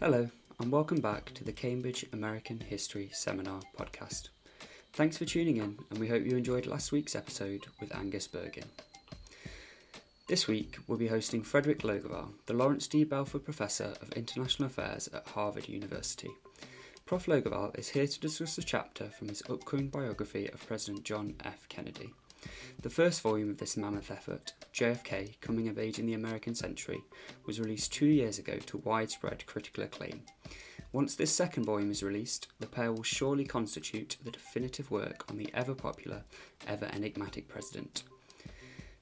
Hello, and welcome back to the Cambridge American History Seminar podcast. Thanks for tuning in, and we hope you enjoyed last week's episode with Angus Burgin. This week, we'll be hosting Fredrik Logevall, the Laurence D. Belfer Professor of International Affairs at Harvard University. Prof. Logeval is here to discuss a chapter from his upcoming biography of President John F. Kennedy. The first volume of this mammoth effort, JFK Coming of Age in the American Century, was released two years ago to widespread critical acclaim. Once this second volume is released, the pair will surely constitute the definitive work on the ever popular, ever enigmatic president.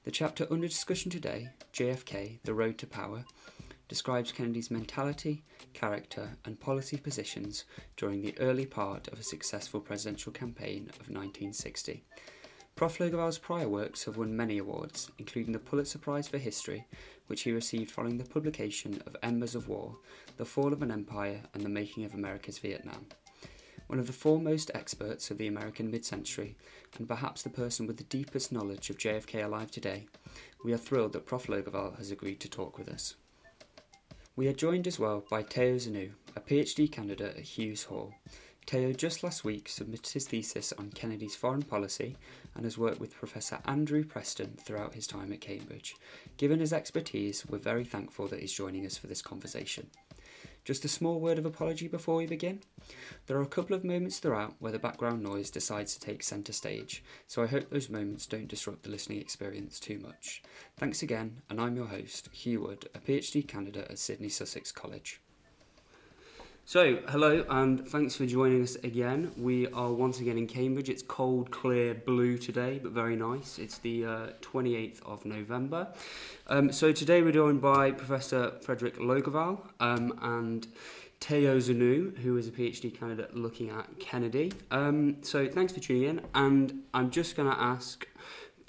The chapter under discussion today, JFK The Road to Power, describes Kennedy's mentality, character, and policy positions during the early part of a successful presidential campaign of 1960 Prof. Prior works have won many awards, including the Pulitzer Prize for History, which he received following the publication of Embers of War, The Fall of an Empire and the Making of America's Vietnam. One of the foremost experts of the American mid century, and perhaps the person with the deepest knowledge of JFK alive today, we are thrilled that Prof. Logevall has agreed to talk with us. We are joined as well by Teo Zanu, a PhD candidate at Hughes Hall. Teo just last week submitted his thesis on Kennedy's foreign policy and has worked with Professor Andrew Preston throughout his time at Cambridge. Given his expertise, we're very thankful that he's joining us for this conversation. Just a small word of apology before we begin. There are a couple of moments throughout where the background noise decides to take centre stage, so I hope those moments don't disrupt the listening experience too much. Thanks again, and I'm your host, Hugh Wood, a PhD candidate at Sidney Sussex College. So, hello and thanks for joining us again. We are once again in Cambridge. It's cold, clear blue today, but very nice. It's the uh, 28th of November. Um, so, today we're joined by Professor Fredrik Logevall um, and Teo Zanu, who is a PhD candidate looking at Kennedy. Um, so, thanks for tuning in, and I'm just going to ask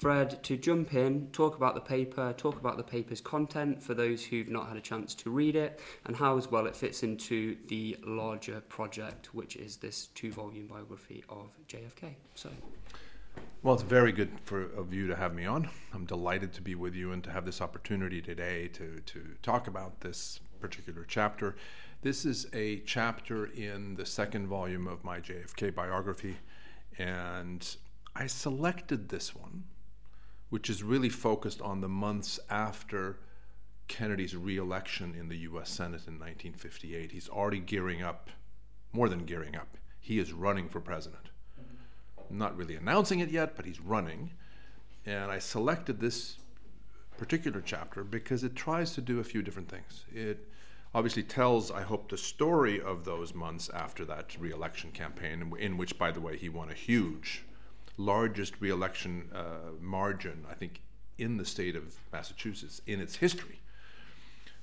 Fred to jump in, talk about the paper, talk about the paper's content for those who've not had a chance to read it, and how as well it fits into the larger project, which is this two volume biography of JFK. So. Well, it's very good for of you to have me on. I'm delighted to be with you and to have this opportunity today to, to talk about this particular chapter. This is a chapter in the second volume of my JFK biography, and I selected this one which is really focused on the months after Kennedy's reelection in the US Senate in 1958. He's already gearing up, more than gearing up, he is running for president. Not really announcing it yet, but he's running. And I selected this particular chapter because it tries to do a few different things. It obviously tells, I hope, the story of those months after that reelection campaign, in which, by the way, he won a huge largest reelection uh, margin, I think, in the state of Massachusetts in its history.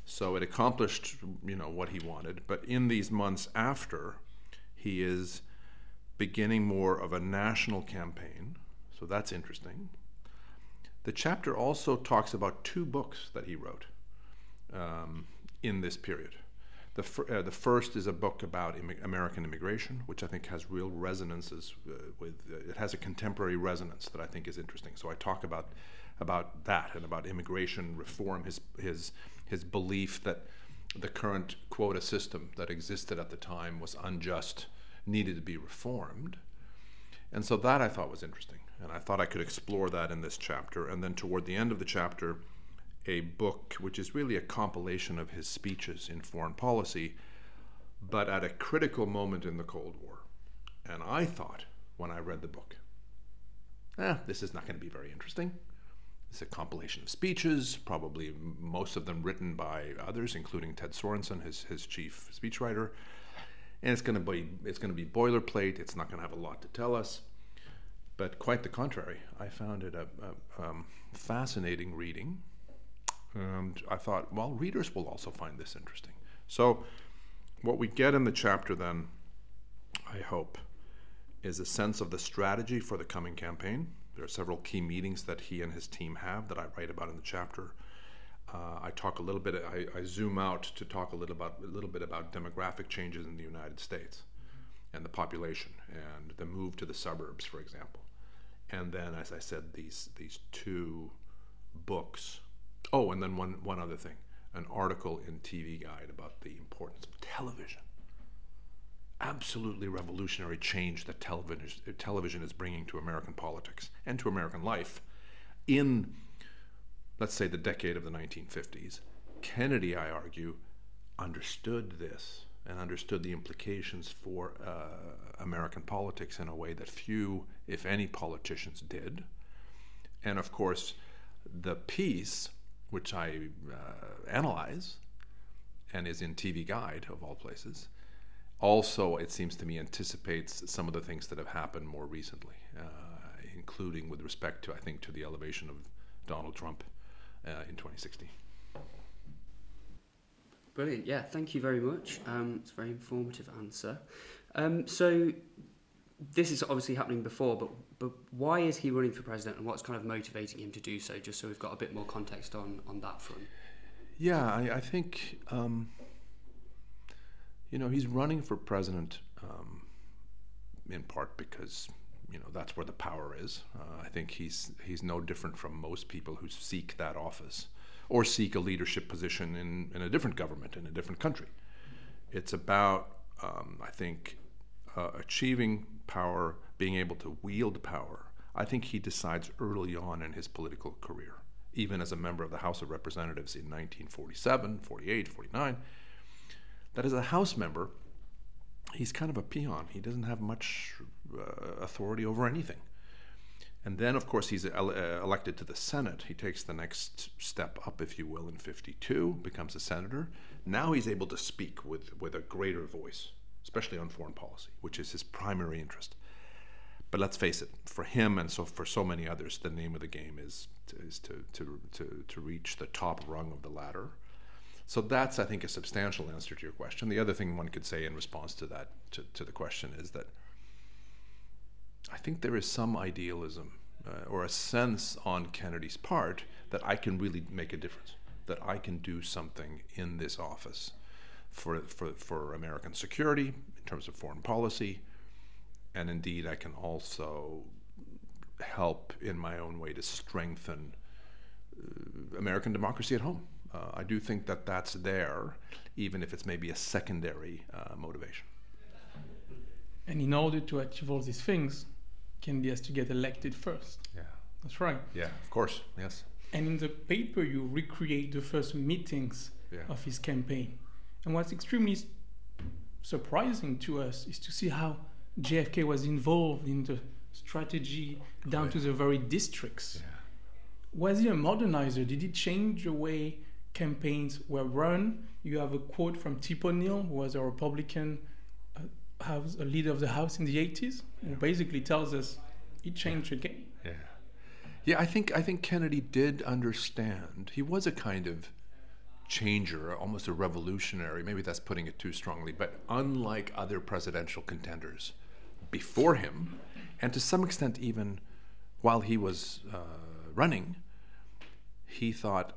So it accomplished, you know, what he wanted. But in these months after, he is beginning more of a national campaign. So that's interesting. The chapter also talks about two books that he wrote um, in this period. The, uh, the first is a book about Im- American immigration, which I think has real resonances uh, with. Uh, it has a contemporary resonance that I think is interesting. So I talk about about that and about immigration reform. His his his belief that the current quota system that existed at the time was unjust, needed to be reformed. And so that I thought was interesting. And I thought I could explore that in this chapter. And then toward the end of the chapter, a book which is really a compilation of his speeches in foreign policy, but at a critical moment in the Cold War. And I thought, when I read the book, eh, this is not going to be very interesting. It's a compilation of speeches, probably most of them written by others, including Ted Sorensen, his, his chief speechwriter. And it's going to be it's going to be boilerplate. It's not going to have a lot to tell us. But quite the contrary, I found it a, a um, fascinating reading and I thought, well, readers will also find this interesting. So, what we get in the chapter then, I hope, is a sense of the strategy for the coming campaign. There are several key meetings that he and his team have that I write about in the chapter. Uh, I talk a little bit. I, I, zoom out to talk a little about a little bit about demographic changes in the United States and the population and the move to the suburbs, for example. And then, as I said, these these two books Oh, and then one one other thing. an article in TV Guide about the importance of television. Absolutely revolutionary change that television, television is bringing to American politics and to American life in, let's say, the decade of the 1950s. Kennedy, I argue, understood this and understood the implications for uh, American politics in a way that few, if any, politicians did. And of course, the piece, which I uh, analyze and is in TV Guide of all places, also, it seems to me, anticipates some of the things that have happened more recently, uh, including with respect to, I think, to the elevation of Donald Trump uh, in 2016. Brilliant. Yeah, thank you very much. Um, it's a very informative answer. Um, so, this is obviously happening before, but but why is he running for president, and what's kind of motivating him to do so? Just so we've got a bit more context on on that front. Yeah, I, I think um, you know he's running for president um, in part because you know that's where the power is. Uh, I think he's he's no different from most people who seek that office or seek a leadership position in, in a different government in a different country. It's about, um, I think, uh, achieving power, being able to wield power. I think he decides early on in his political career, even as a member of the House of Representatives in 1947, 48, 49, that as a House member, he's kind of a peon. He doesn't have much uh, authority over anything. And then, of course, he's uh, elected to the Senate. He takes the next step up, if you will, in 52, becomes a senator. Now he's able to speak with, with a greater voice, especially on foreign policy, which is his primary interest. But let's face it, for him and so for so many others, the name of the game is, to, is to, to, to, to reach the top rung of the ladder. So that's, I think, a substantial answer to your question. The other thing one could say in response to that, to, to the question, is that I think there is some idealism uh, or a sense on Kennedy's part that I can really make a difference, that I can do something in this office for, for, for American security in terms of foreign policy. And indeed, I can also help in my own way to strengthen uh, American democracy at home. Uh, I do think that that's there, even if it's maybe a secondary uh, motivation. And in order to achieve all these things, Kennedy has to get elected first. Yeah. That's right. Yeah, of course. Yes. And in the paper, you recreate the first meetings Yeah. of his campaign. And what's extremely surprising to us is to see how JFK was involved in the strategy down to the very districts. Yeah. Was he a modernizer? Did he change the way campaigns were run? You have a quote from Tip O'Neill, who was a Republican uh, house, a leader of the House in the 80s, who basically tells us he changed the game. Yeah. Yeah, I think I think Kennedy did understand. He was a kind of changer, almost a revolutionary. Maybe that's putting it too strongly, but unlike other presidential contenders before him, and to some extent even while he was uh, running, he thought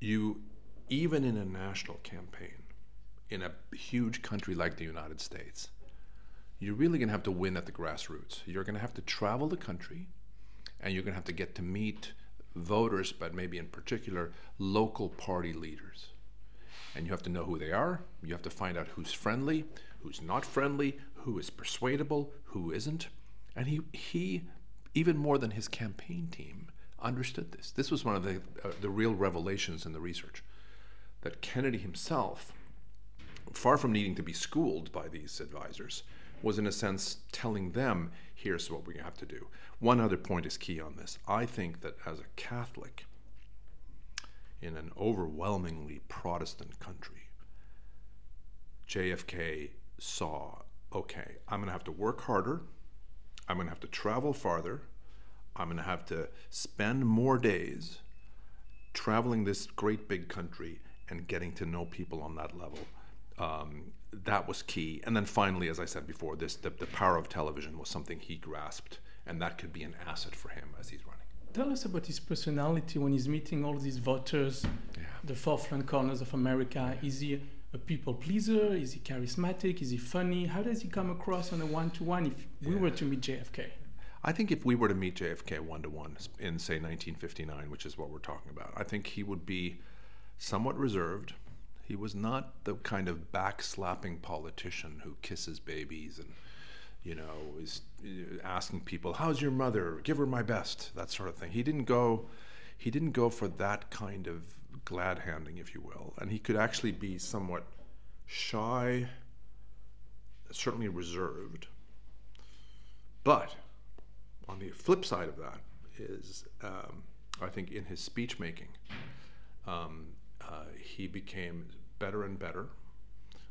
you even in a national campaign in a huge country like the United States, you're really going to have to win at the grassroots. You're going to have to travel the country and you're going to have to get to meet voters, but maybe in particular local party leaders. And you have to know who they are. You have to find out who's friendly, who's not friendly, who is persuadable, who isn't. And he, he even more than his campaign team, understood this. This was one of the, uh, the real revelations in the research that Kennedy himself, far from needing to be schooled by these advisors, was in a sense telling them, here's what we have to do. One other point is key on this. I think that as a Catholic in an overwhelmingly Protestant country, JFK saw, okay, I'm going to have to work harder, I'm going to have to travel farther, I'm going to have to spend more days traveling this great big country and getting to know people on that level. Um, that was key. And then finally, as I said before, this the, the power of television was something he grasped, and that could be an asset for him as he's running. Tell us about his personality when he's meeting all these voters, Yeah. the forefront corners of America. Is he a people pleaser? Is he charismatic? Is he funny? How does he come across on a one to one if we Yeah. were to meet JFK? I think if we were to meet JFK one to one in, say, 1959, which is what we're talking about, I think he would be somewhat reserved. He was not the kind of backslapping politician who kisses babies and, you know, is uh, asking people, "How's your mother? Give her my best." That sort of thing. He didn't go. He didn't go for that kind of glad handing, if you will, and he could actually be somewhat shy, certainly reserved. But on the flip side of that is, um, I think, in his speech making, um, uh, he became better and better,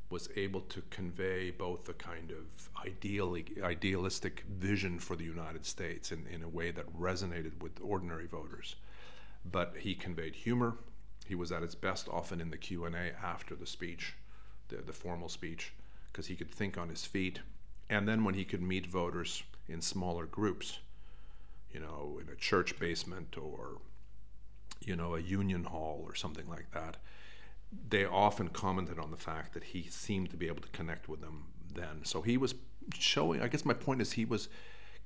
was able to convey both a kind of ideally, idealistic vision for the United States in, in a way that resonated with ordinary voters. But he conveyed humor. He was at his best often in the Q&A after the speech, the, the formal speech, because he could think on his feet. And then when he could meet voters in smaller groups, you know, in a church basement or, you know, a union hall or something like that, they often commented on the fact that he seemed to be able to connect with them then. So he was showing, I guess my point is, he was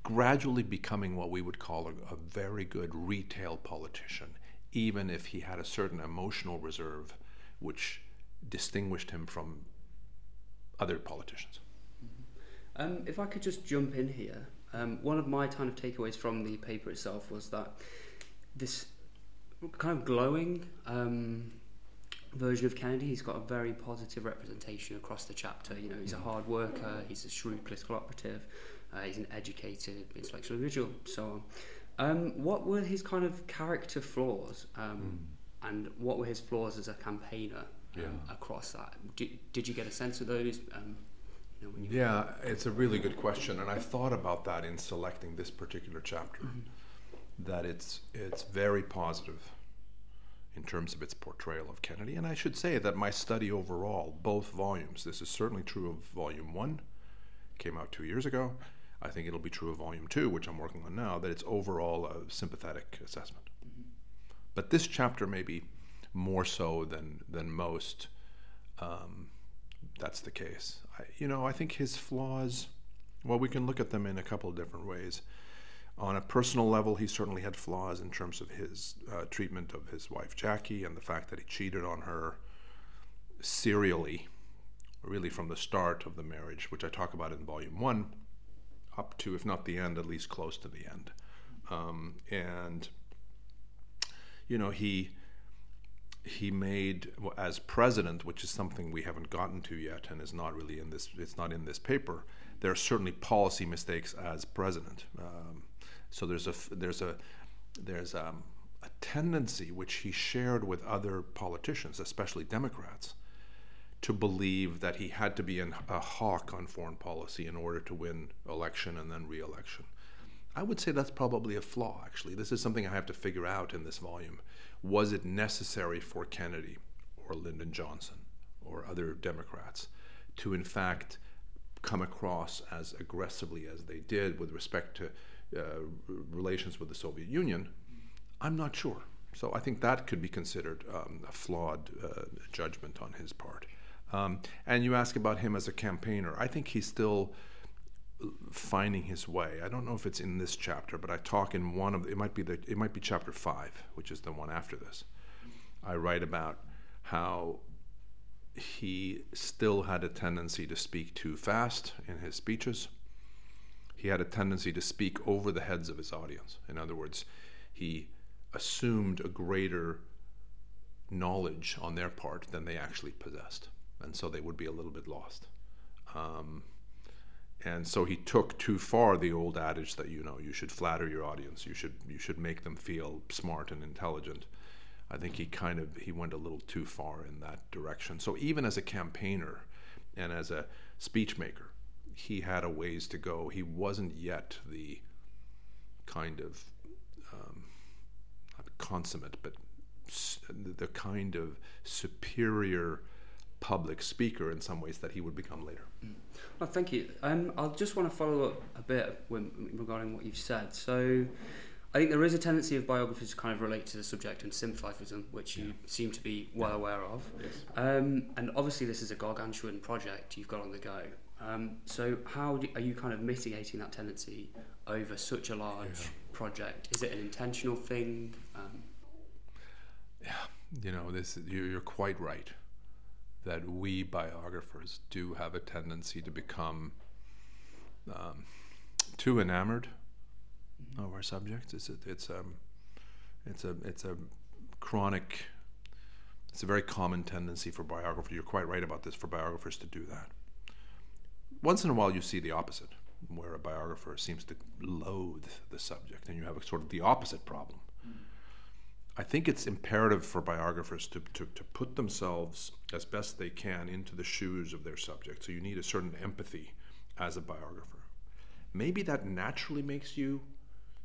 gradually becoming what we would call a, a very good retail politician, even if he had a certain emotional reserve which distinguished him from other politicians. Um, if I could just jump in here, um, one of my kind of takeaways from the paper itself was that this kind of glowing um, version of Kennedy, he's got a very positive representation across the chapter. You know, he's a hard worker, he's a shrewd political operative, uh, he's an educated, intellectual individual, so on. Um, what were his kind of character flaws, um, mm. and what were his flaws as a campaigner um, yeah. across that? Did, did you get a sense of those? Um, you know, you yeah, it's a really good question, and I thought about that in selecting this particular chapter. Mm-hmm. That it's it's very positive in terms of its portrayal of Kennedy, and I should say that my study overall, both volumes, this is certainly true of Volume One, came out two years ago. I think it'll be true of Volume Two, which I'm working on now. That it's overall a sympathetic assessment, mm-hmm. but this chapter may be more so than than most. Um, that's the case. I, you know, I think his flaws, well, we can look at them in a couple of different ways. On a personal level, he certainly had flaws in terms of his uh, treatment of his wife Jackie and the fact that he cheated on her serially, really from the start of the marriage, which I talk about in volume one, up to, if not the end, at least close to the end. Um, and, you know, he he made as president, which is something we haven't gotten to yet, and is not really in this. It's not in this paper. There are certainly policy mistakes as president. Um, so there's a there's a there's um, a tendency which he shared with other politicians, especially Democrats, to believe that he had to be an, a hawk on foreign policy in order to win election and then re-election. I would say that's probably a flaw. Actually, this is something I have to figure out in this volume was it necessary for Kennedy or Lyndon Johnson or other Democrats to, in fact, come across as aggressively as they did with respect to relations with the Soviet Union? I'm not sure. So I think that could be considered um, a flawed uh, judgment on his part. Um, and you ask about him as a campaigner. I think he's still finding his way. I don't know if it's in this chapter, but I talk in one of it might be the it might be chapter five, which is the one after this. I write about how he still had a tendency to speak too fast in his speeches. He had a tendency to speak over the heads of his audience. In other words, he assumed a greater knowledge on their part than they actually possessed, and so they would be a little bit lost. Um, and so he took too far the old adage that you know you should flatter your audience you should you should make them feel smart and intelligent i think he kind of he went a little too far in that direction so even as a campaigner and as a speech maker he had a ways to go he wasn't yet the kind of um, not consummate but the kind of superior public speaker in some ways that he would become later. Mm. Well, thank you. Um, I just want to follow up a bit when, regarding what you've said. So, I think there is a tendency of biographers to kind of relate to the subject and them, which you seem to be well yeah. aware of. Yes. Um, and obviously, this is a gargantuan project you've got on the go. Um, so, how do, are you kind of mitigating that tendency over such a large yeah. project? Is it an intentional thing? Um, yeah, you know, this you're quite right that we biographers do have a tendency to become um, too enamored of our subjects. It's a, it's a, it's a, it's a chronic. It's a very common tendency for biographers. You're quite right about this. For biographers to do that. Once in a while, you see the opposite, where a biographer seems to loathe the subject, and you have a sort of the opposite problem. I think it's imperative for biographers to, to, to put themselves as best they can into the shoes of their subject. So you need a certain empathy as a biographer. Maybe that naturally makes you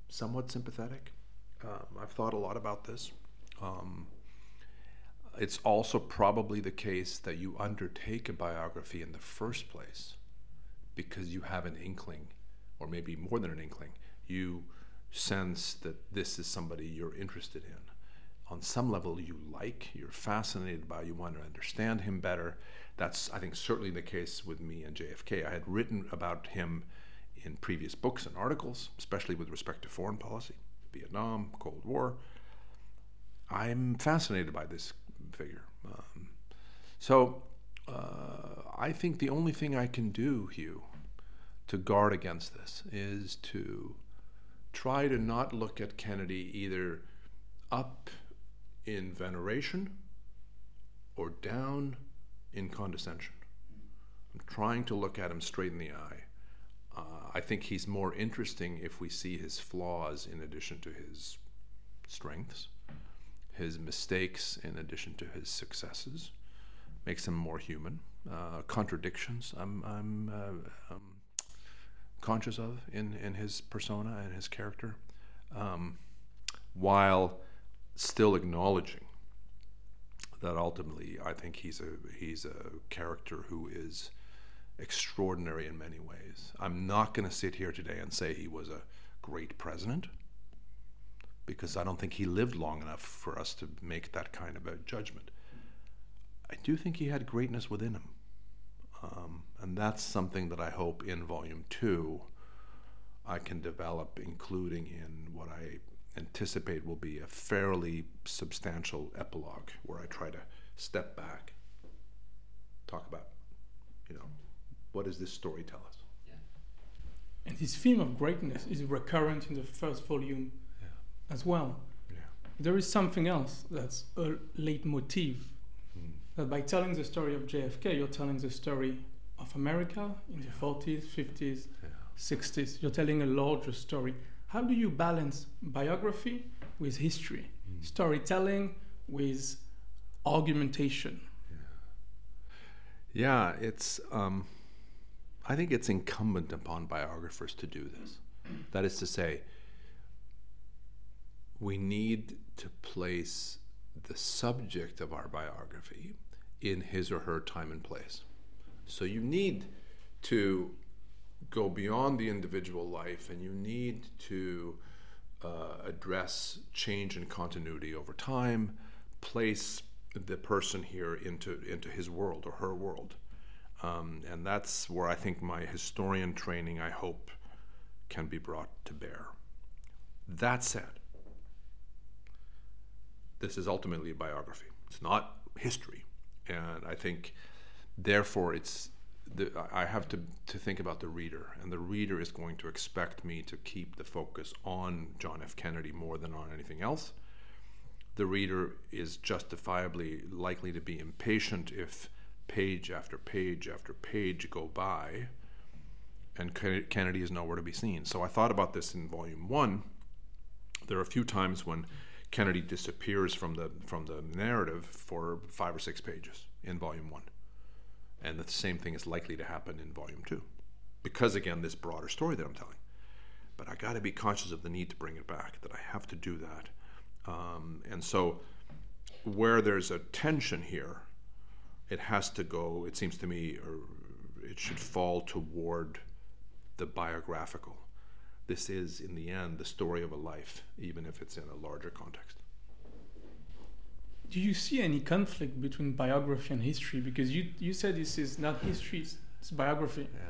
somewhat sympathetic. Um, I've thought a lot about this. Um, it's also probably the case that you undertake a biography in the first place because you have an inkling, or maybe more than an inkling. You sense that this is somebody you're interested in on some level you like, you're fascinated by, you want to understand him better. That's, I think, certainly the case with me and JFK. I had written about him in previous books and articles, especially with respect to foreign policy, Vietnam, Cold War. I'm fascinated by this figure. Um, so uh, I think the only thing I can do, Hugh, to guard against this is to try to not look at Kennedy either up in veneration or down in condescension. I'm trying to look at him straight in the eye. Uh, I think he's more interesting if we see his flaws in addition to his strengths, his mistakes in addition to his successes. Makes him more human. Uh, contradictions I'm, I'm uh, um, conscious of in, in his persona and his character. Um, while still acknowledging that ultimately I think he's a he's a character who is extraordinary in many ways. I'm not going to sit here today and say he was a great president because I don't think he lived long enough for us to make that kind of a judgment. I do think he had greatness within him. Um, and that's something that I hope in volume two I can develop, including in what I anticipate will be a fairly substantial epilogue where I try to step back, talk about, you know, what does this story tell us? Yeah. And this theme of greatness is recurrent in the first volume yeah. as well. Yeah. There is something else that's a leitmotif. That by telling the story of JFK, you're telling the story of America in the 40s, 50s, 60s. You're telling a larger story how do you balance biography with history, mm. storytelling with argumentation? Yeah, yeah it's. Um, I think it's incumbent upon biographers to do this. That is to say, we need to place the subject of our biography in his or her time and place. So you need to go beyond the individual life and you need to uh, address change and continuity over time, place the person here into, into his world or her world. Um, and that's where I think my historian training, I hope, can be brought to bear. That said, this is ultimately a biography. It's not history. And I think, therefore, it's the, I have to, to think about the reader, and the reader is going to expect me to keep the focus on John F. Kennedy more than on anything else. The reader is justifiably likely to be impatient if page after page after page go by and Kennedy is nowhere to be seen. So I thought about this in volume one. There are a few times when Kennedy disappears from the from the narrative for five or six pages in volume one and the same thing is likely to happen in volume two. Because, again, this broader story that I'm telling. But I got to be conscious of the need to bring it back, that I have to do that. Um, and so, where there's a tension here, it has to go, it seems to me, or it should fall toward the biographical. This is, in the end, the story of a life, even if it's in a larger context do you see any conflict between biography and history? Because you you said this is not history; it's biography. Yeah,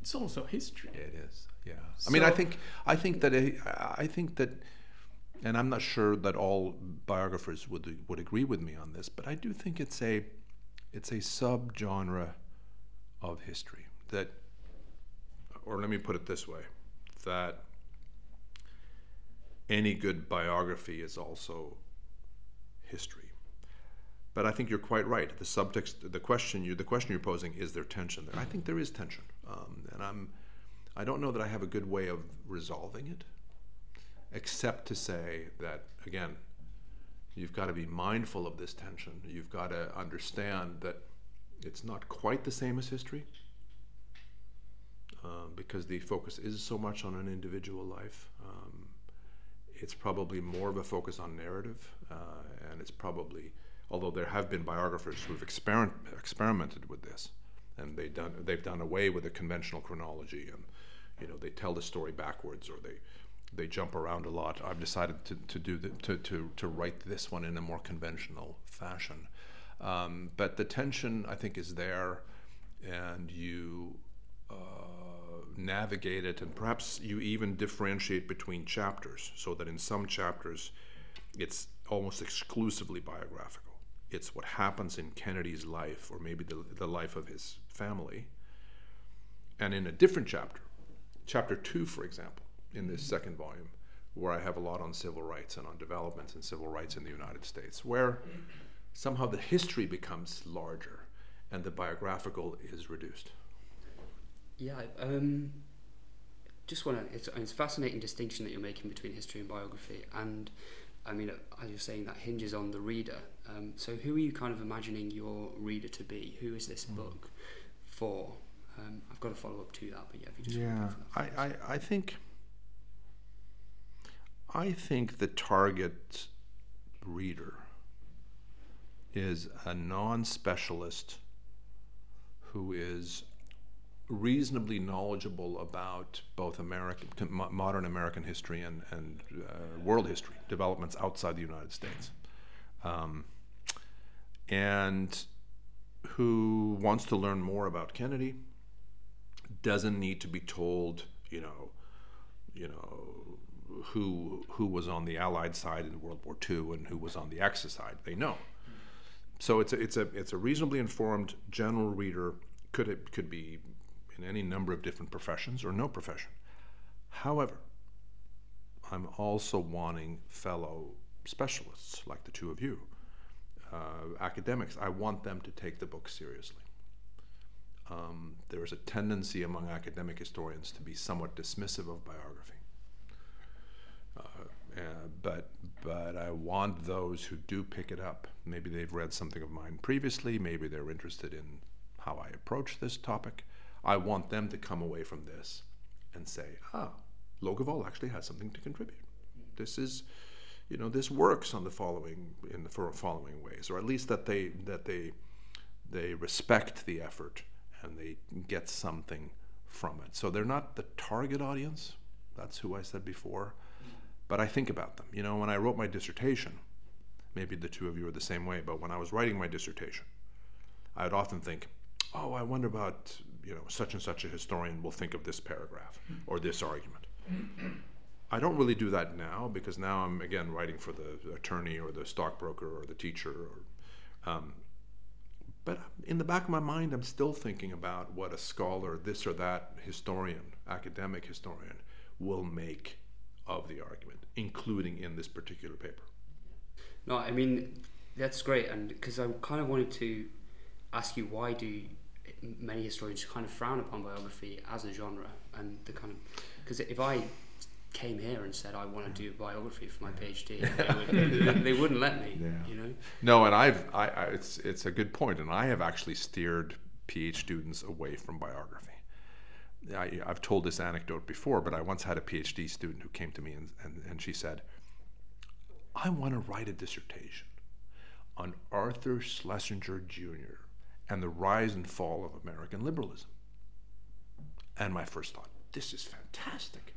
it's also history. It is. Yeah. So, I mean, I think I think that it, I think that and I'm not sure that all biographers would would agree with me on this, but I do think it's a it's a subgenre of history that, or let me put it this way, that any good biography is also history. But I think you're quite right. The subtext, the question you, the question you're posing, is there tension there? I think there is tension, um, and I'm, I don't know that I have a good way of resolving it, except to say that again, you've got to be mindful of this tension. You've got to understand that it's not quite the same as history, um, because the focus is so much on an individual life. It's probably more of a focus on narrative, uh, and it's probably although there have been biographers who have experiment, experimented with this, and they done they've done away with the conventional chronology, and you know they tell the story backwards or they they jump around a lot. I've decided to, to do the, to, to to write this one in a more conventional fashion, um, but the tension I think is there, and you. Uh, navigate it, and perhaps you even differentiate between chapters so that in some chapters it's almost exclusively biographical it's what happens in Kennedy's life, or maybe the, the life of his family. And in a different chapter, chapter two, for example, in this second volume, where I have a lot on civil rights and on developments in civil rights in the United States, where somehow the history becomes larger and the biographical is reduced. Yeah, um, just want to. It's, it's a fascinating distinction that you're making between history and biography, and I mean, as you're saying, that hinges on the reader. Um, so, who are you kind of imagining your reader to be? Who is this mm. book for? Um, I've got a follow up to that, but yeah, if you just yeah, I, I, I think I think the target reader is a non-specialist who is reasonably knowledgeable about both American, modern American history and, and uh, world history, developments outside the United States, um, and who wants to learn more about Kennedy, doesn't need to be told, you know, you know, who who was on the Allied side in World War II and who was on the Axis side. They know. So it's a, it's a it's a reasonably informed general reader. Could it could be in any number of different professions or no profession. However, I'm also wanting fellow specialists like the two of you, uh, academics. I want them to take the book seriously. Um, there is a tendency among academic historians to be somewhat dismissive of biography. Uh, uh, but but I want those who do pick it up. Maybe they've read something of mine previously. Maybe they're interested in how I approach this topic. I want them to come away from this and say, ah, Logevall actually has something to contribute. This is, you know, this works on the following in the following ways, or at least that they that they they respect the effort and they get something from it. So they're not the target audience. That's who I said before. But I think about them. You know, when I wrote my dissertation, maybe the two of you are the same way, but when I was writing my dissertation, I would often think, oh, I wonder about you know, such and such a historian will think of this paragraph or this argument. I don't really do that now because now I'm again writing for the attorney or the stockbroker or the teacher. Or, um, but in the back of my mind, I'm still thinking about what a scholar, this or that historian, academic historian, will make of the argument, including in this particular paper. No, I mean that's great, and because I kind of wanted to ask you why do many historians kind of frown upon biography as a genre, and the kind of because if I came here and said I want to do a biography for my PhD, they, would, they wouldn't let me. Yeah. You know. No, and I've I, I, it's it's a good point, and I have actually steered PhD students away from biography. I, have told this anecdote before, but I once had a PhD student who came to me and, and, and she said, I want to write a dissertation on Arthur Schlesinger Jr and the rise and fall of American liberalism. And my first thought, this is fantastic.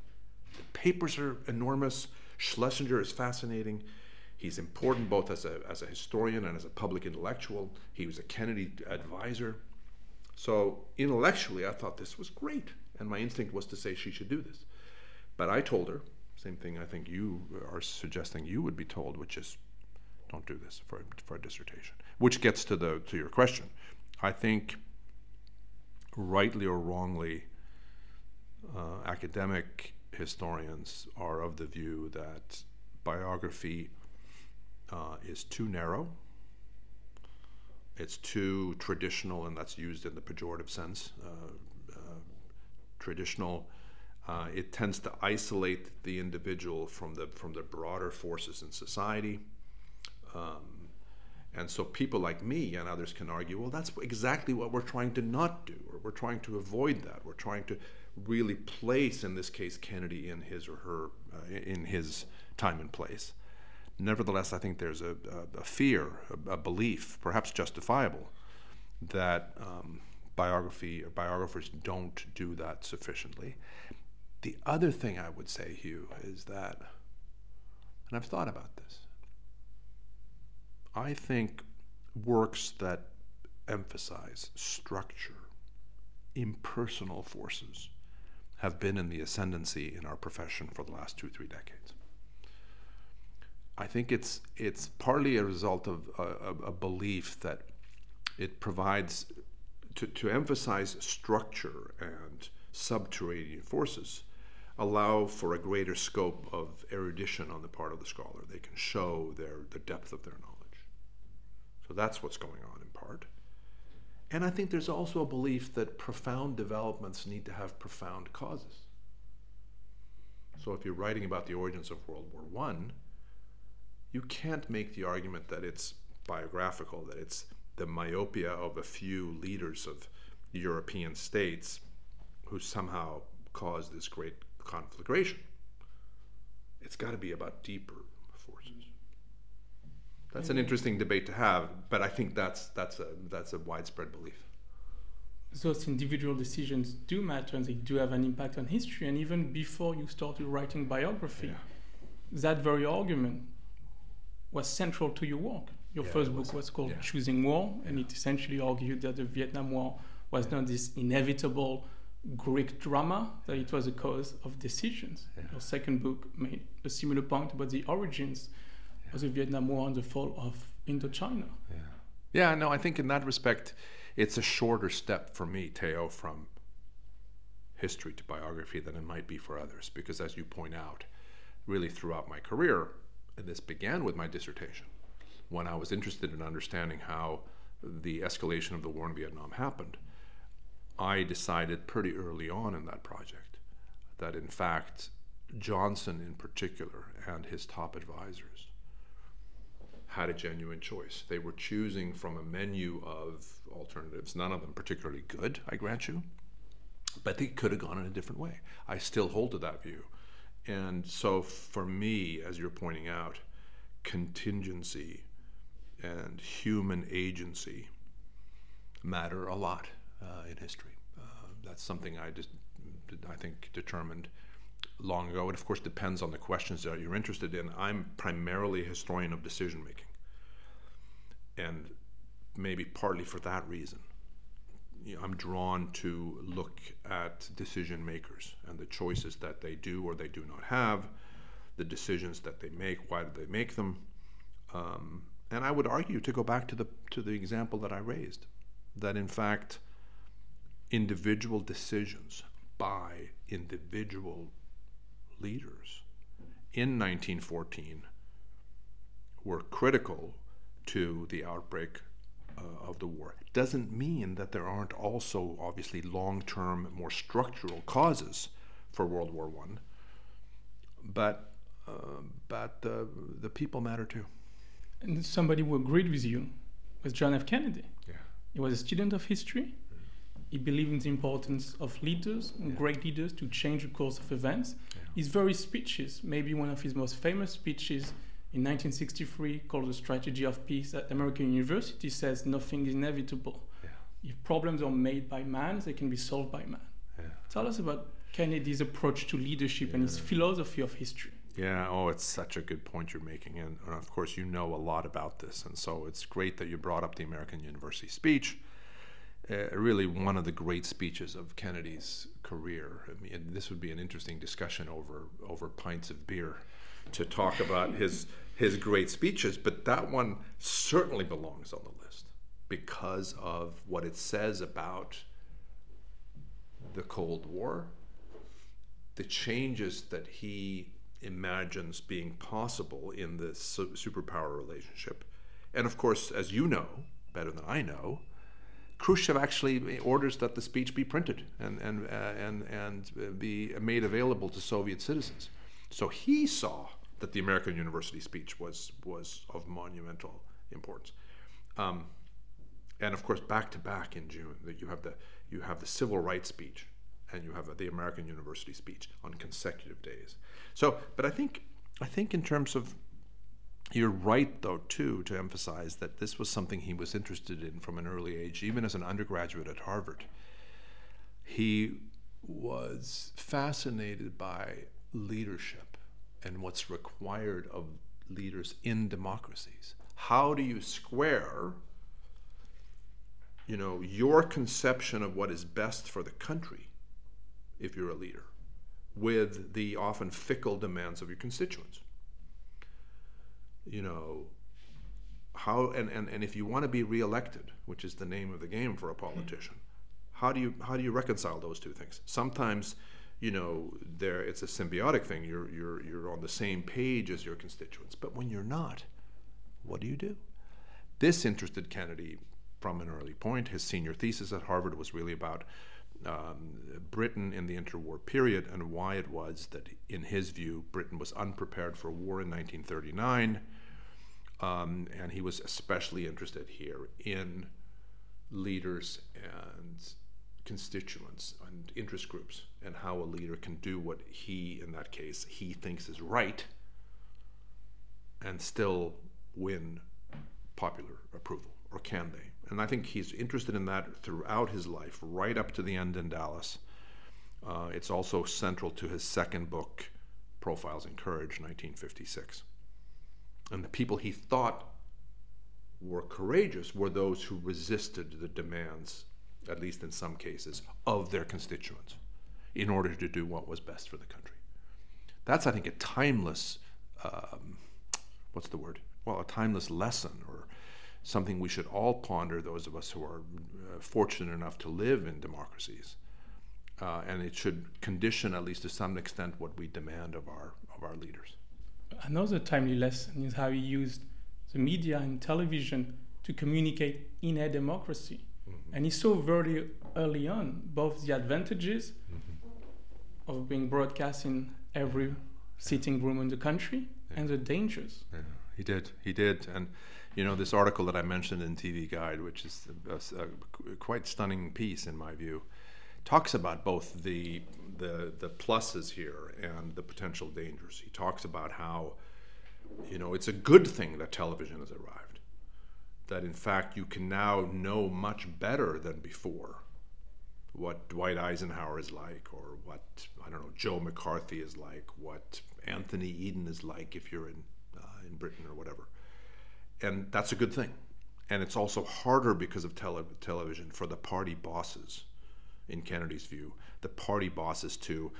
The papers are enormous. Schlesinger is fascinating. He's important both as a, as a historian and as a public intellectual. He was a Kennedy advisor. So intellectually, I thought this was great. And my instinct was to say she should do this. But I told her, Same thing I think you are suggesting you would be told, which is don't do this for, for a dissertation. Which gets to the to your question. I think rightly or wrongly, uh, academic historians are of the view that biography uh, is too narrow. It's too traditional, and that's used in the pejorative sense. Uh, uh traditional. Uh, it tends to isolate the individual from the from the broader forces in society. Um, and so people like me and others can argue, well, that's exactly what we're trying to not do, or we're trying to avoid that. We're trying to really place, in this case, Kennedy in his or her, uh, in his time and place. Nevertheless, I think there's a, a, a fear, a, a, belief, perhaps justifiable, that um, biography or biographers don't do that sufficiently. The other thing I would say, Hugh, is that, and I've thought about this, I think works that emphasize structure, impersonal forces, have been in the ascendancy in our profession for the last two, three decades. I think it's it's partly a result of uh, a, a belief that it provides to, to emphasize structure and subterranean forces allow for a greater scope of erudition on the part of the scholar. They can show their the depth of their knowledge. So that's what's going on in part. And I think there's also a belief that profound developments need to have profound causes. So if you're writing about the origins of World War I, you can't make the argument that it's biographical, that it's the myopia of a few leaders of European states who somehow caused this great conflagration. It's got to be about deeper that's an interesting debate to have, but I think that's that's a that's a widespread belief. Those individual decisions do matter and they do have an impact on history. And even before you started writing biography, yeah. that very argument was central to your work. Your yeah, first book was, was called yeah. Choosing War, and it essentially argued that the Vietnam War was not this inevitable Greek drama, that it was a cause of decisions. Your second book made a similar point about the origins was the Vietnam War and the fall of Indochina. Yeah. Yeah, no, I think in that respect, it's a shorter step for me, Theo, from history to biography than it might be for others. Because as you point out, really throughout my career, and this began with my dissertation, when I was interested in understanding how the escalation of the war in Vietnam happened, I decided pretty early on in that project that in fact Johnson in particular and his top advisors had a genuine choice. They were choosing from a menu of alternatives, none of them particularly good, I grant you, but they could have gone in a different way. I still hold to that view. And so for me, as you're pointing out, contingency and human agency matter a lot uh, in history. Uh, that's something I just, I think, determined long ago. It, of course, depends on the questions that you're interested in. I'm primarily a historian of decision making. And maybe partly for that reason, you know, I'm drawn to look at decision makers and the choices that they do or they do not have, the decisions that they make, why do they make them. Um, and I would argue to go back to the to the example that I raised, that in fact, individual decisions by individual leaders in 1914 were critical to the outbreak uh, of the war. It doesn't mean that there aren't also obviously long-term, more structural causes for World War One, but uh, but the the people matter too. And somebody who agreed with you was John F. Kennedy. Yeah. He was a student of history he believed in the importance of leaders, yeah. great leaders, to change the course of events. Yeah. His very speeches, maybe one of his most famous speeches in 1963, called The Strategy of Peace at American University, says nothing is inevitable. Yeah. If problems are made by man, they can be solved by man. Tell us about Kennedy's approach to leadership and his philosophy of history. Yeah, oh, it's such a good point you're making. And, and of course, you know a lot about this. And so it's great that you brought up the American University speech uh, really one of the great speeches of Kennedy's career. I mean, this would be an interesting discussion over over pints of beer to talk about his his great speeches, but that one certainly belongs on the list because of what it says about the Cold War, the changes that he imagines being possible in the superpower relationship. And of course, as you know better than I know, Khrushchev actually orders that the speech be printed and, and, uh, and, and be made available to Soviet citizens. So he saw that the American University speech was, was of monumental importance. Um, and of course, back to back in June, that you have the you have the civil rights speech and you have the American University speech on consecutive days. So, but I think I think in terms of you're right though too to emphasize that this was something he was interested in from an early age, even as an undergraduate at Harvard. He was fascinated by leadership and what's required of leaders in democracies. How do you square you know your conception of what is best for the country if you're a leader with the often fickle demands of your constituents. You know, how and, and, and if you want to be reelected, which is the name of the game for a politician, how do you how do you reconcile those two things? Sometimes, you know, there it's a symbiotic thing. You're you're you're on the same page as your constituents. But when you're not, what do you do? This interested Kennedy from an early point. His senior thesis at Harvard was really about um, Britain in the interwar period and why it was that, in his view, Britain was unprepared for war in 1939. Um, and he was especially interested here in leaders and constituents and interest groups and how a leader can do what he, in that case, he thinks is right and still win popular approval, or can they? and I think he's interested in that throughout his life, right up to the end in Dallas. Uh, it's also central to his second book, Profiles in Courage, 1956. And the people he thought were courageous were those who resisted the demands, at least in some cases, of their constituents in order to do what was best for the country. That's, I think, a timeless, um, what's the word? Well, a timeless lesson or something we should all ponder, those of us who are uh, fortunate enough to live in democracies. Uh, and it should condition, at least to some extent, what we demand of our, of our leaders. Another timely lesson is how he used the media and television to communicate in a democracy. Mm-hmm. And he saw very early on both the advantages mm-hmm. of being broadcast in every sitting room in the country yeah. and the dangers. Yeah, he did. He did. And you know, this article that I mentioned in TV Guide, which is a, a, quite stunning piece in my view, talks about both the, the the pluses here and the potential dangers. He talks about how, you know, it's a good thing that television has arrived. That in fact you can now know much better than before what Dwight Eisenhower is like, or what I don't know Joe McCarthy is like, what Anthony Eden is like if you're in uh, in Britain or whatever and that's a good thing. And it's also harder because of tele- television for the party bosses, in Kennedy's view, the party bosses too,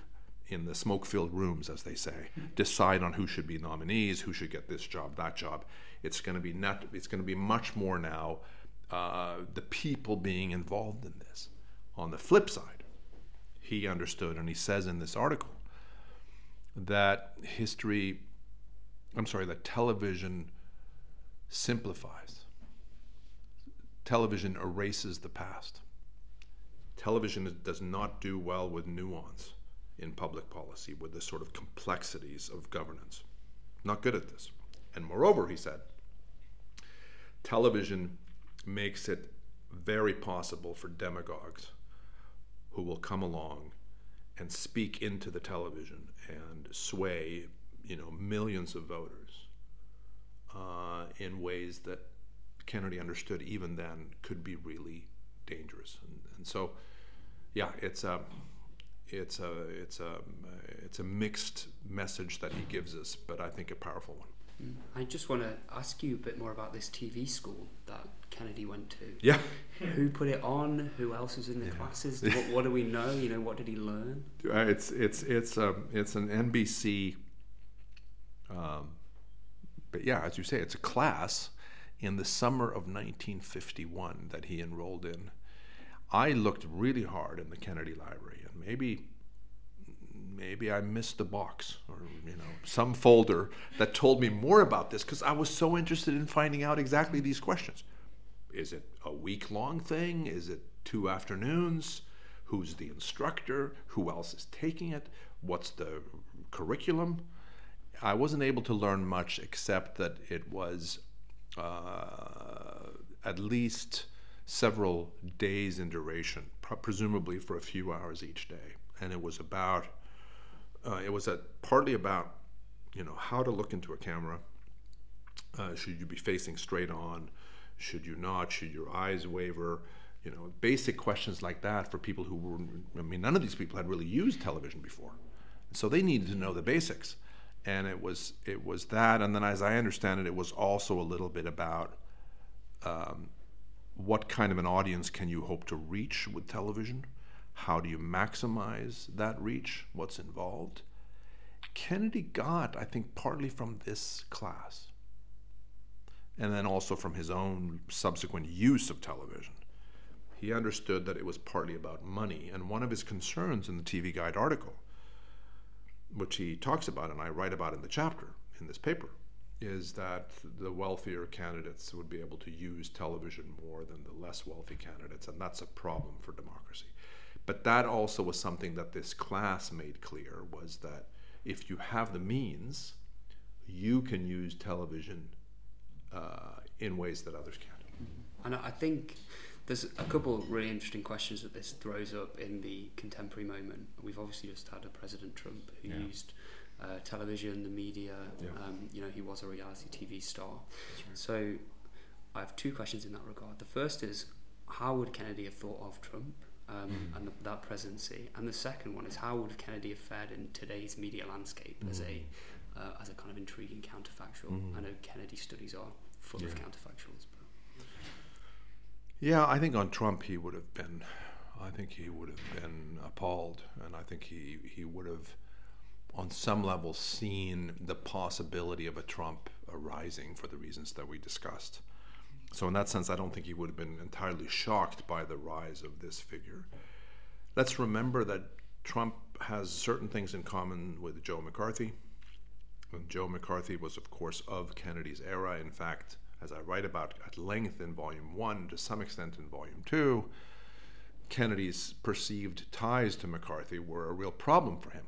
in the smoke filled rooms, as they say, decide on who should be nominees, who should get this job, that job. It's going to be not, it's going to be much more now uh, the people being involved in this. On the flip side, he understood, and he says in this article, that history, I'm sorry, that television simplifies. Television erases the past. Television does not do well with nuance in public policy, with the sort of complexities of governance. Not good at this. And moreover, he said, television makes it very possible for demagogues who will come along and speak into the television and sway, you know, millions of voters uh, in ways that Kennedy understood even then could be really dangerous. And, and so, yeah, it's a it's a it's a it's a mixed message that he gives us, but I think a powerful one. Mm. I just want to ask you a bit more about this TV school that Kennedy went to. Yeah. Who put it on? Who else was in the Yeah. classes? What, what do we know? You know, what did he learn? Uh, It's it's it's um it's an NBC. Um, but yeah, as you say, it's a class in the summer of 1951 that he enrolled in. I looked really hard in the Kennedy Library, and maybe maybe I missed the box or you know some folder that told me more about this because I was so interested in finding out exactly these questions. Is it a week long thing? Is it two afternoons? Who's the instructor? Who else is taking it? What's the curriculum? I wasn't able to learn much except that it was uh, at least several days in duration, presumably for a few hours each day. And it was about, uh, it was a, partly about, you know, how to look into a camera. Uh, should you be facing straight on? Should you not? Should your eyes waver? You know, basic questions like that for people who were, I mean, none of these people had really used television before. So they needed to know the basics. And it was it was that, and then as I understand it, it was also a little bit about um, what kind of an audience can you hope to reach with television? How do you maximize that reach? What's involved? Kennedy got, I think, partly from this class, and then also from his own subsequent use of television. He understood that it was partly about money, and one of his concerns in the TV Guide article, which he talks about and I write about in the chapter in this paper, is that the wealthier candidates would be able to use television more than the less wealthy candidates, and that's a problem for democracy. But that also was something that this class made clear was that if you have the means, you can use television uh, in ways that others can't. And I think there's a couple of really interesting questions that this throws up in the contemporary moment. We've obviously just had a President Trump who Yeah. used uh, television, the media. Yeah. Um, you know, he was a reality TV star. So I have two questions in that regard. The first is how would Kennedy have thought of Trump um, Mhm. and the, that presidency? And the second one is how would Kennedy have fared in today's media landscape as a uh, as a kind of intriguing counterfactual? Mhm. I know Kennedy studies are full of counterfactuals. But Yeah, I think on Trump he would have been, I think he would have been appalled, and I think he he would have, on some level, seen the possibility of a Trump arising for the reasons that we discussed. So in that sense, I don't think he would have been entirely shocked by the rise of this figure. Let's remember that Trump has certain things in common with Joe McCarthy. And Joe McCarthy was, of course, of Kennedy's era. In fact, as I write about at length in Volume 1, to some extent in Volume 2, Kennedy's perceived ties to McCarthy were a real problem for him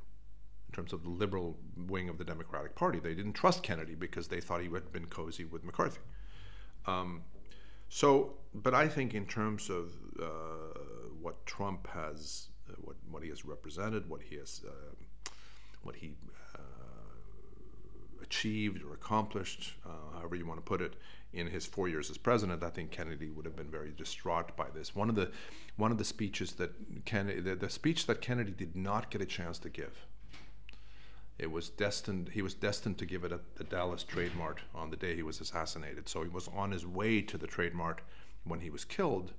in terms of the liberal wing of the Democratic Party. They didn't trust Kennedy because they thought he had been cozy with McCarthy. Um, so, but I think in terms of uh, what Trump has, uh, what what he has represented, what he has, uh, what he uh, achieved or accomplished, uh, however you want to put it, in his four years as president, I think Kennedy would have been very distraught by this. One of the one of the speeches that Kennedy, the, the speech that Kennedy did not get a chance to give. It was destined. He was destined to give it at the Dallas Trade Mart on the day he was assassinated. So he was on his way to the Trade Mart when he was killed.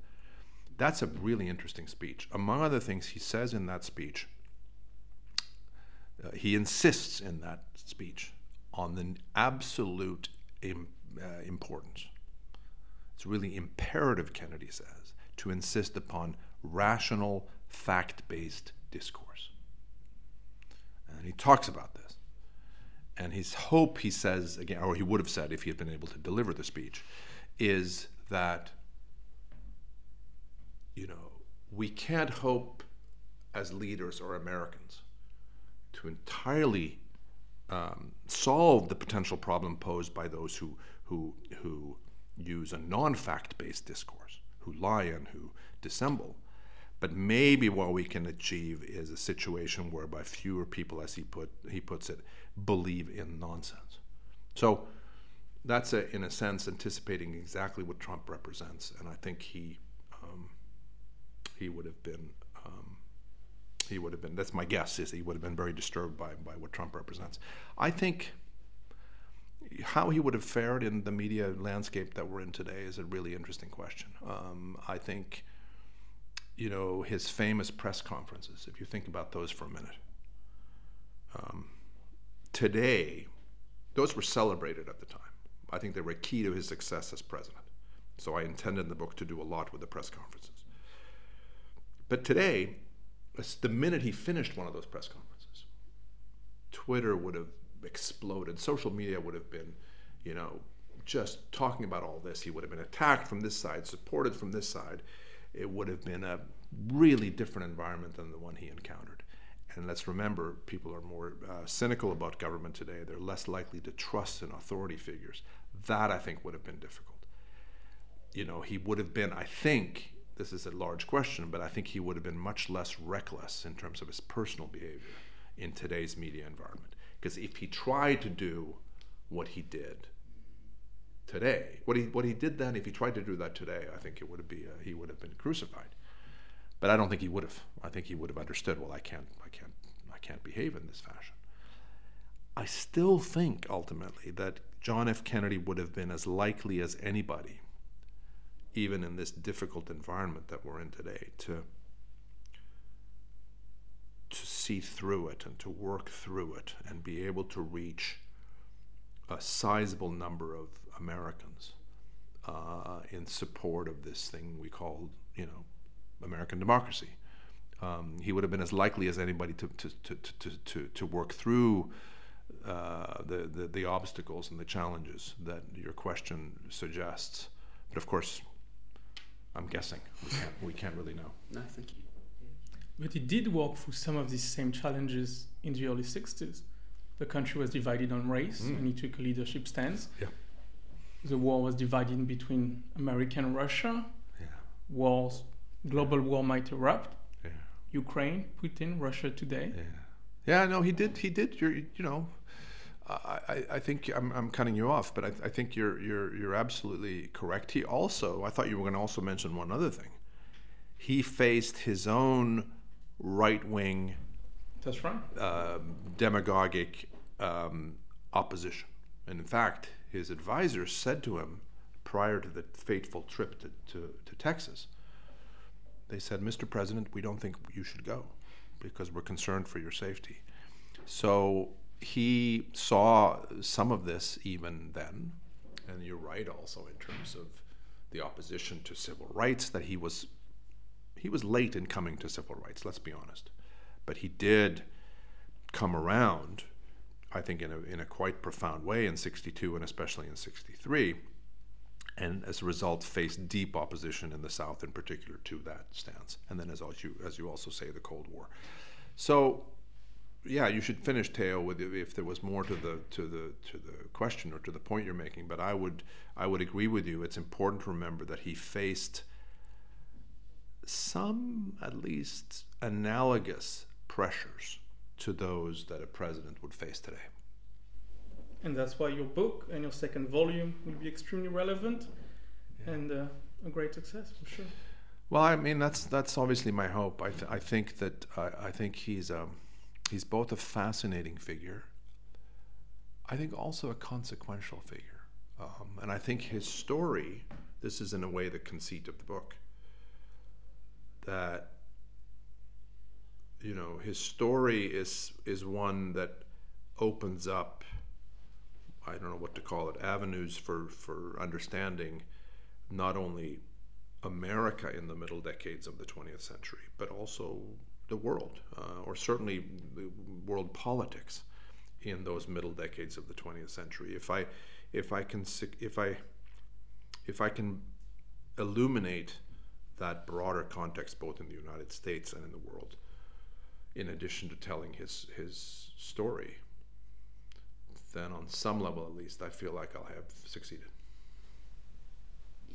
That's a really interesting speech. Among other things, he says in that speech, uh, he insists in that speech on the absolute Im- uh, importance. It's really imperative, Kennedy says, to insist upon rational, fact based discourse. And he talks about this. And his hope, he says again, or he would have said if he had been able to deliver the speech, is that, you know, we can't hope as leaders or Americans to entirely um, solve the potential problem posed by those who, who, who use a non fact based discourse, who lie and who dissemble. But maybe what we can achieve is a situation whereby fewer people, as he put he puts it, believe in nonsense. So that's a, in a sense anticipating exactly what Trump represents, and I think he um, he would have been um, he would have been. That's my guess is he would have been very disturbed by by what Trump represents. I think how he would have fared in the media landscape that we're in today is a really interesting question. Um, I think, you know, his famous press conferences, if you think about those for a minute, um, today, those were celebrated at the time. I think they were key to his success as president. So I intended in the book to do a lot with the press conferences. But today, the minute he finished one of those press conferences, Twitter would have exploded. Social media would have been, you know, just talking about all this. He would have been attacked from this side, supported from this side. It would have been a really different environment than the one he encountered. And let's remember, people are more uh, cynical about government today. They're less likely to trust in authority figures. That, I think, would have been difficult. You know, he would have been, I think, this is a large question, but I think he would have been much less reckless in terms of his personal behavior in today's media environment. Because if he tried to do what he did today, what he what he did then, if he tried to do that today, I think it would be uh, he would have been crucified. But I don't think he would have. I think he would have understood. Well, I can't, I can't, I can't behave in this fashion. I still think ultimately that John F. Kennedy would have been as likely as anybody, even in this difficult environment that we're in today, to to see through it and to work through it and be able to reach a sizable number of Americans uh, in support of this thing we call, you know, American democracy. Um, he would have been as likely as anybody to, to, to, to, to, to work through uh, the, the, the obstacles and the challenges that your question suggests. But of course, I'm guessing. We can't, we can't really know. No, thank you. But he did walk through some of these same challenges in the early 60s. The country was divided on race, mm. and he took a leadership stance. Yeah. The war was divided between America and Russia. Yeah. Wars, global war might erupt. Yeah. Ukraine, Putin, Russia today. Yeah. Yeah, no, he did. He did. You're, you know, I, I think I'm, I'm cutting you off, but I, I think you're, you're, you're absolutely correct. He also, I thought you were going to also mention one other thing. He faced his own right wing, that's right, uh, demagogic um, opposition. And in fact, his advisors said to him prior to the fateful trip to, to, to Texas, they said, Mr. President, we don't think you should go because we're concerned for your safety. So he saw some of this even then. And you're right also in terms of the opposition to civil rights that he was he was late in coming to civil rights, let's be honest. But he did come around, I think, in a, in a quite profound way in 62 and especially in 63. And as a result, faced deep opposition in the South, in particular, to that stance. And then, as you as you also say, the Cold War. So, yeah, you should finish Theo with if there was more to the to the to the question or to the point you're making. But I would I would agree with you. It's important to remember that he faced some, at least, analogous pressures to those that a president would face today. And that's why your book and your second volume will be extremely relevant yeah. and uh, a great success for sure. Well, I mean that's that's obviously my hope. I, th- I think that uh, I think he's um, he's both a fascinating figure. I think also a consequential figure, um, and I think his story. This is in a way the conceit of the book that you know his story is is one that opens up I don't know what to call it avenues for for understanding not only America in the middle decades of the 20th century but also the world uh, or certainly world politics in those middle decades of the 20th century. If I if I can if I if I can illuminate that broader context, both in the United States and in the world, in addition to telling his his story, then on some level at least, I feel like I'll have succeeded.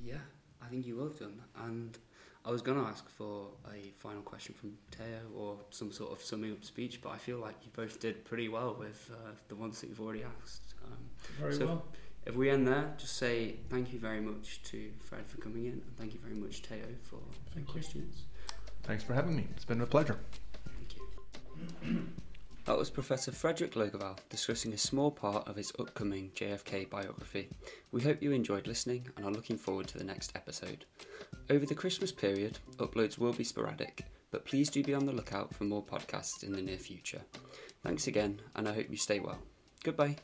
Yeah, I think you will have done. And I was going to ask for a final question from Teo or some sort of summing up speech, but I feel like you both did pretty well with uh, the ones that you've already asked. Um, Very so well if we end there, just say thank you very much to Fred for coming in, and thank you very much, Teo, for thank the questions. Thanks for having me. It's been a pleasure. That was Professor Fredrik Logevall discussing a small part of his upcoming JFK biography. We hope you enjoyed listening and are looking forward to the next episode. Over the Christmas period, uploads will be sporadic, but please do be on the lookout for more podcasts in the near future. Thanks again, and I hope you stay well. Goodbye.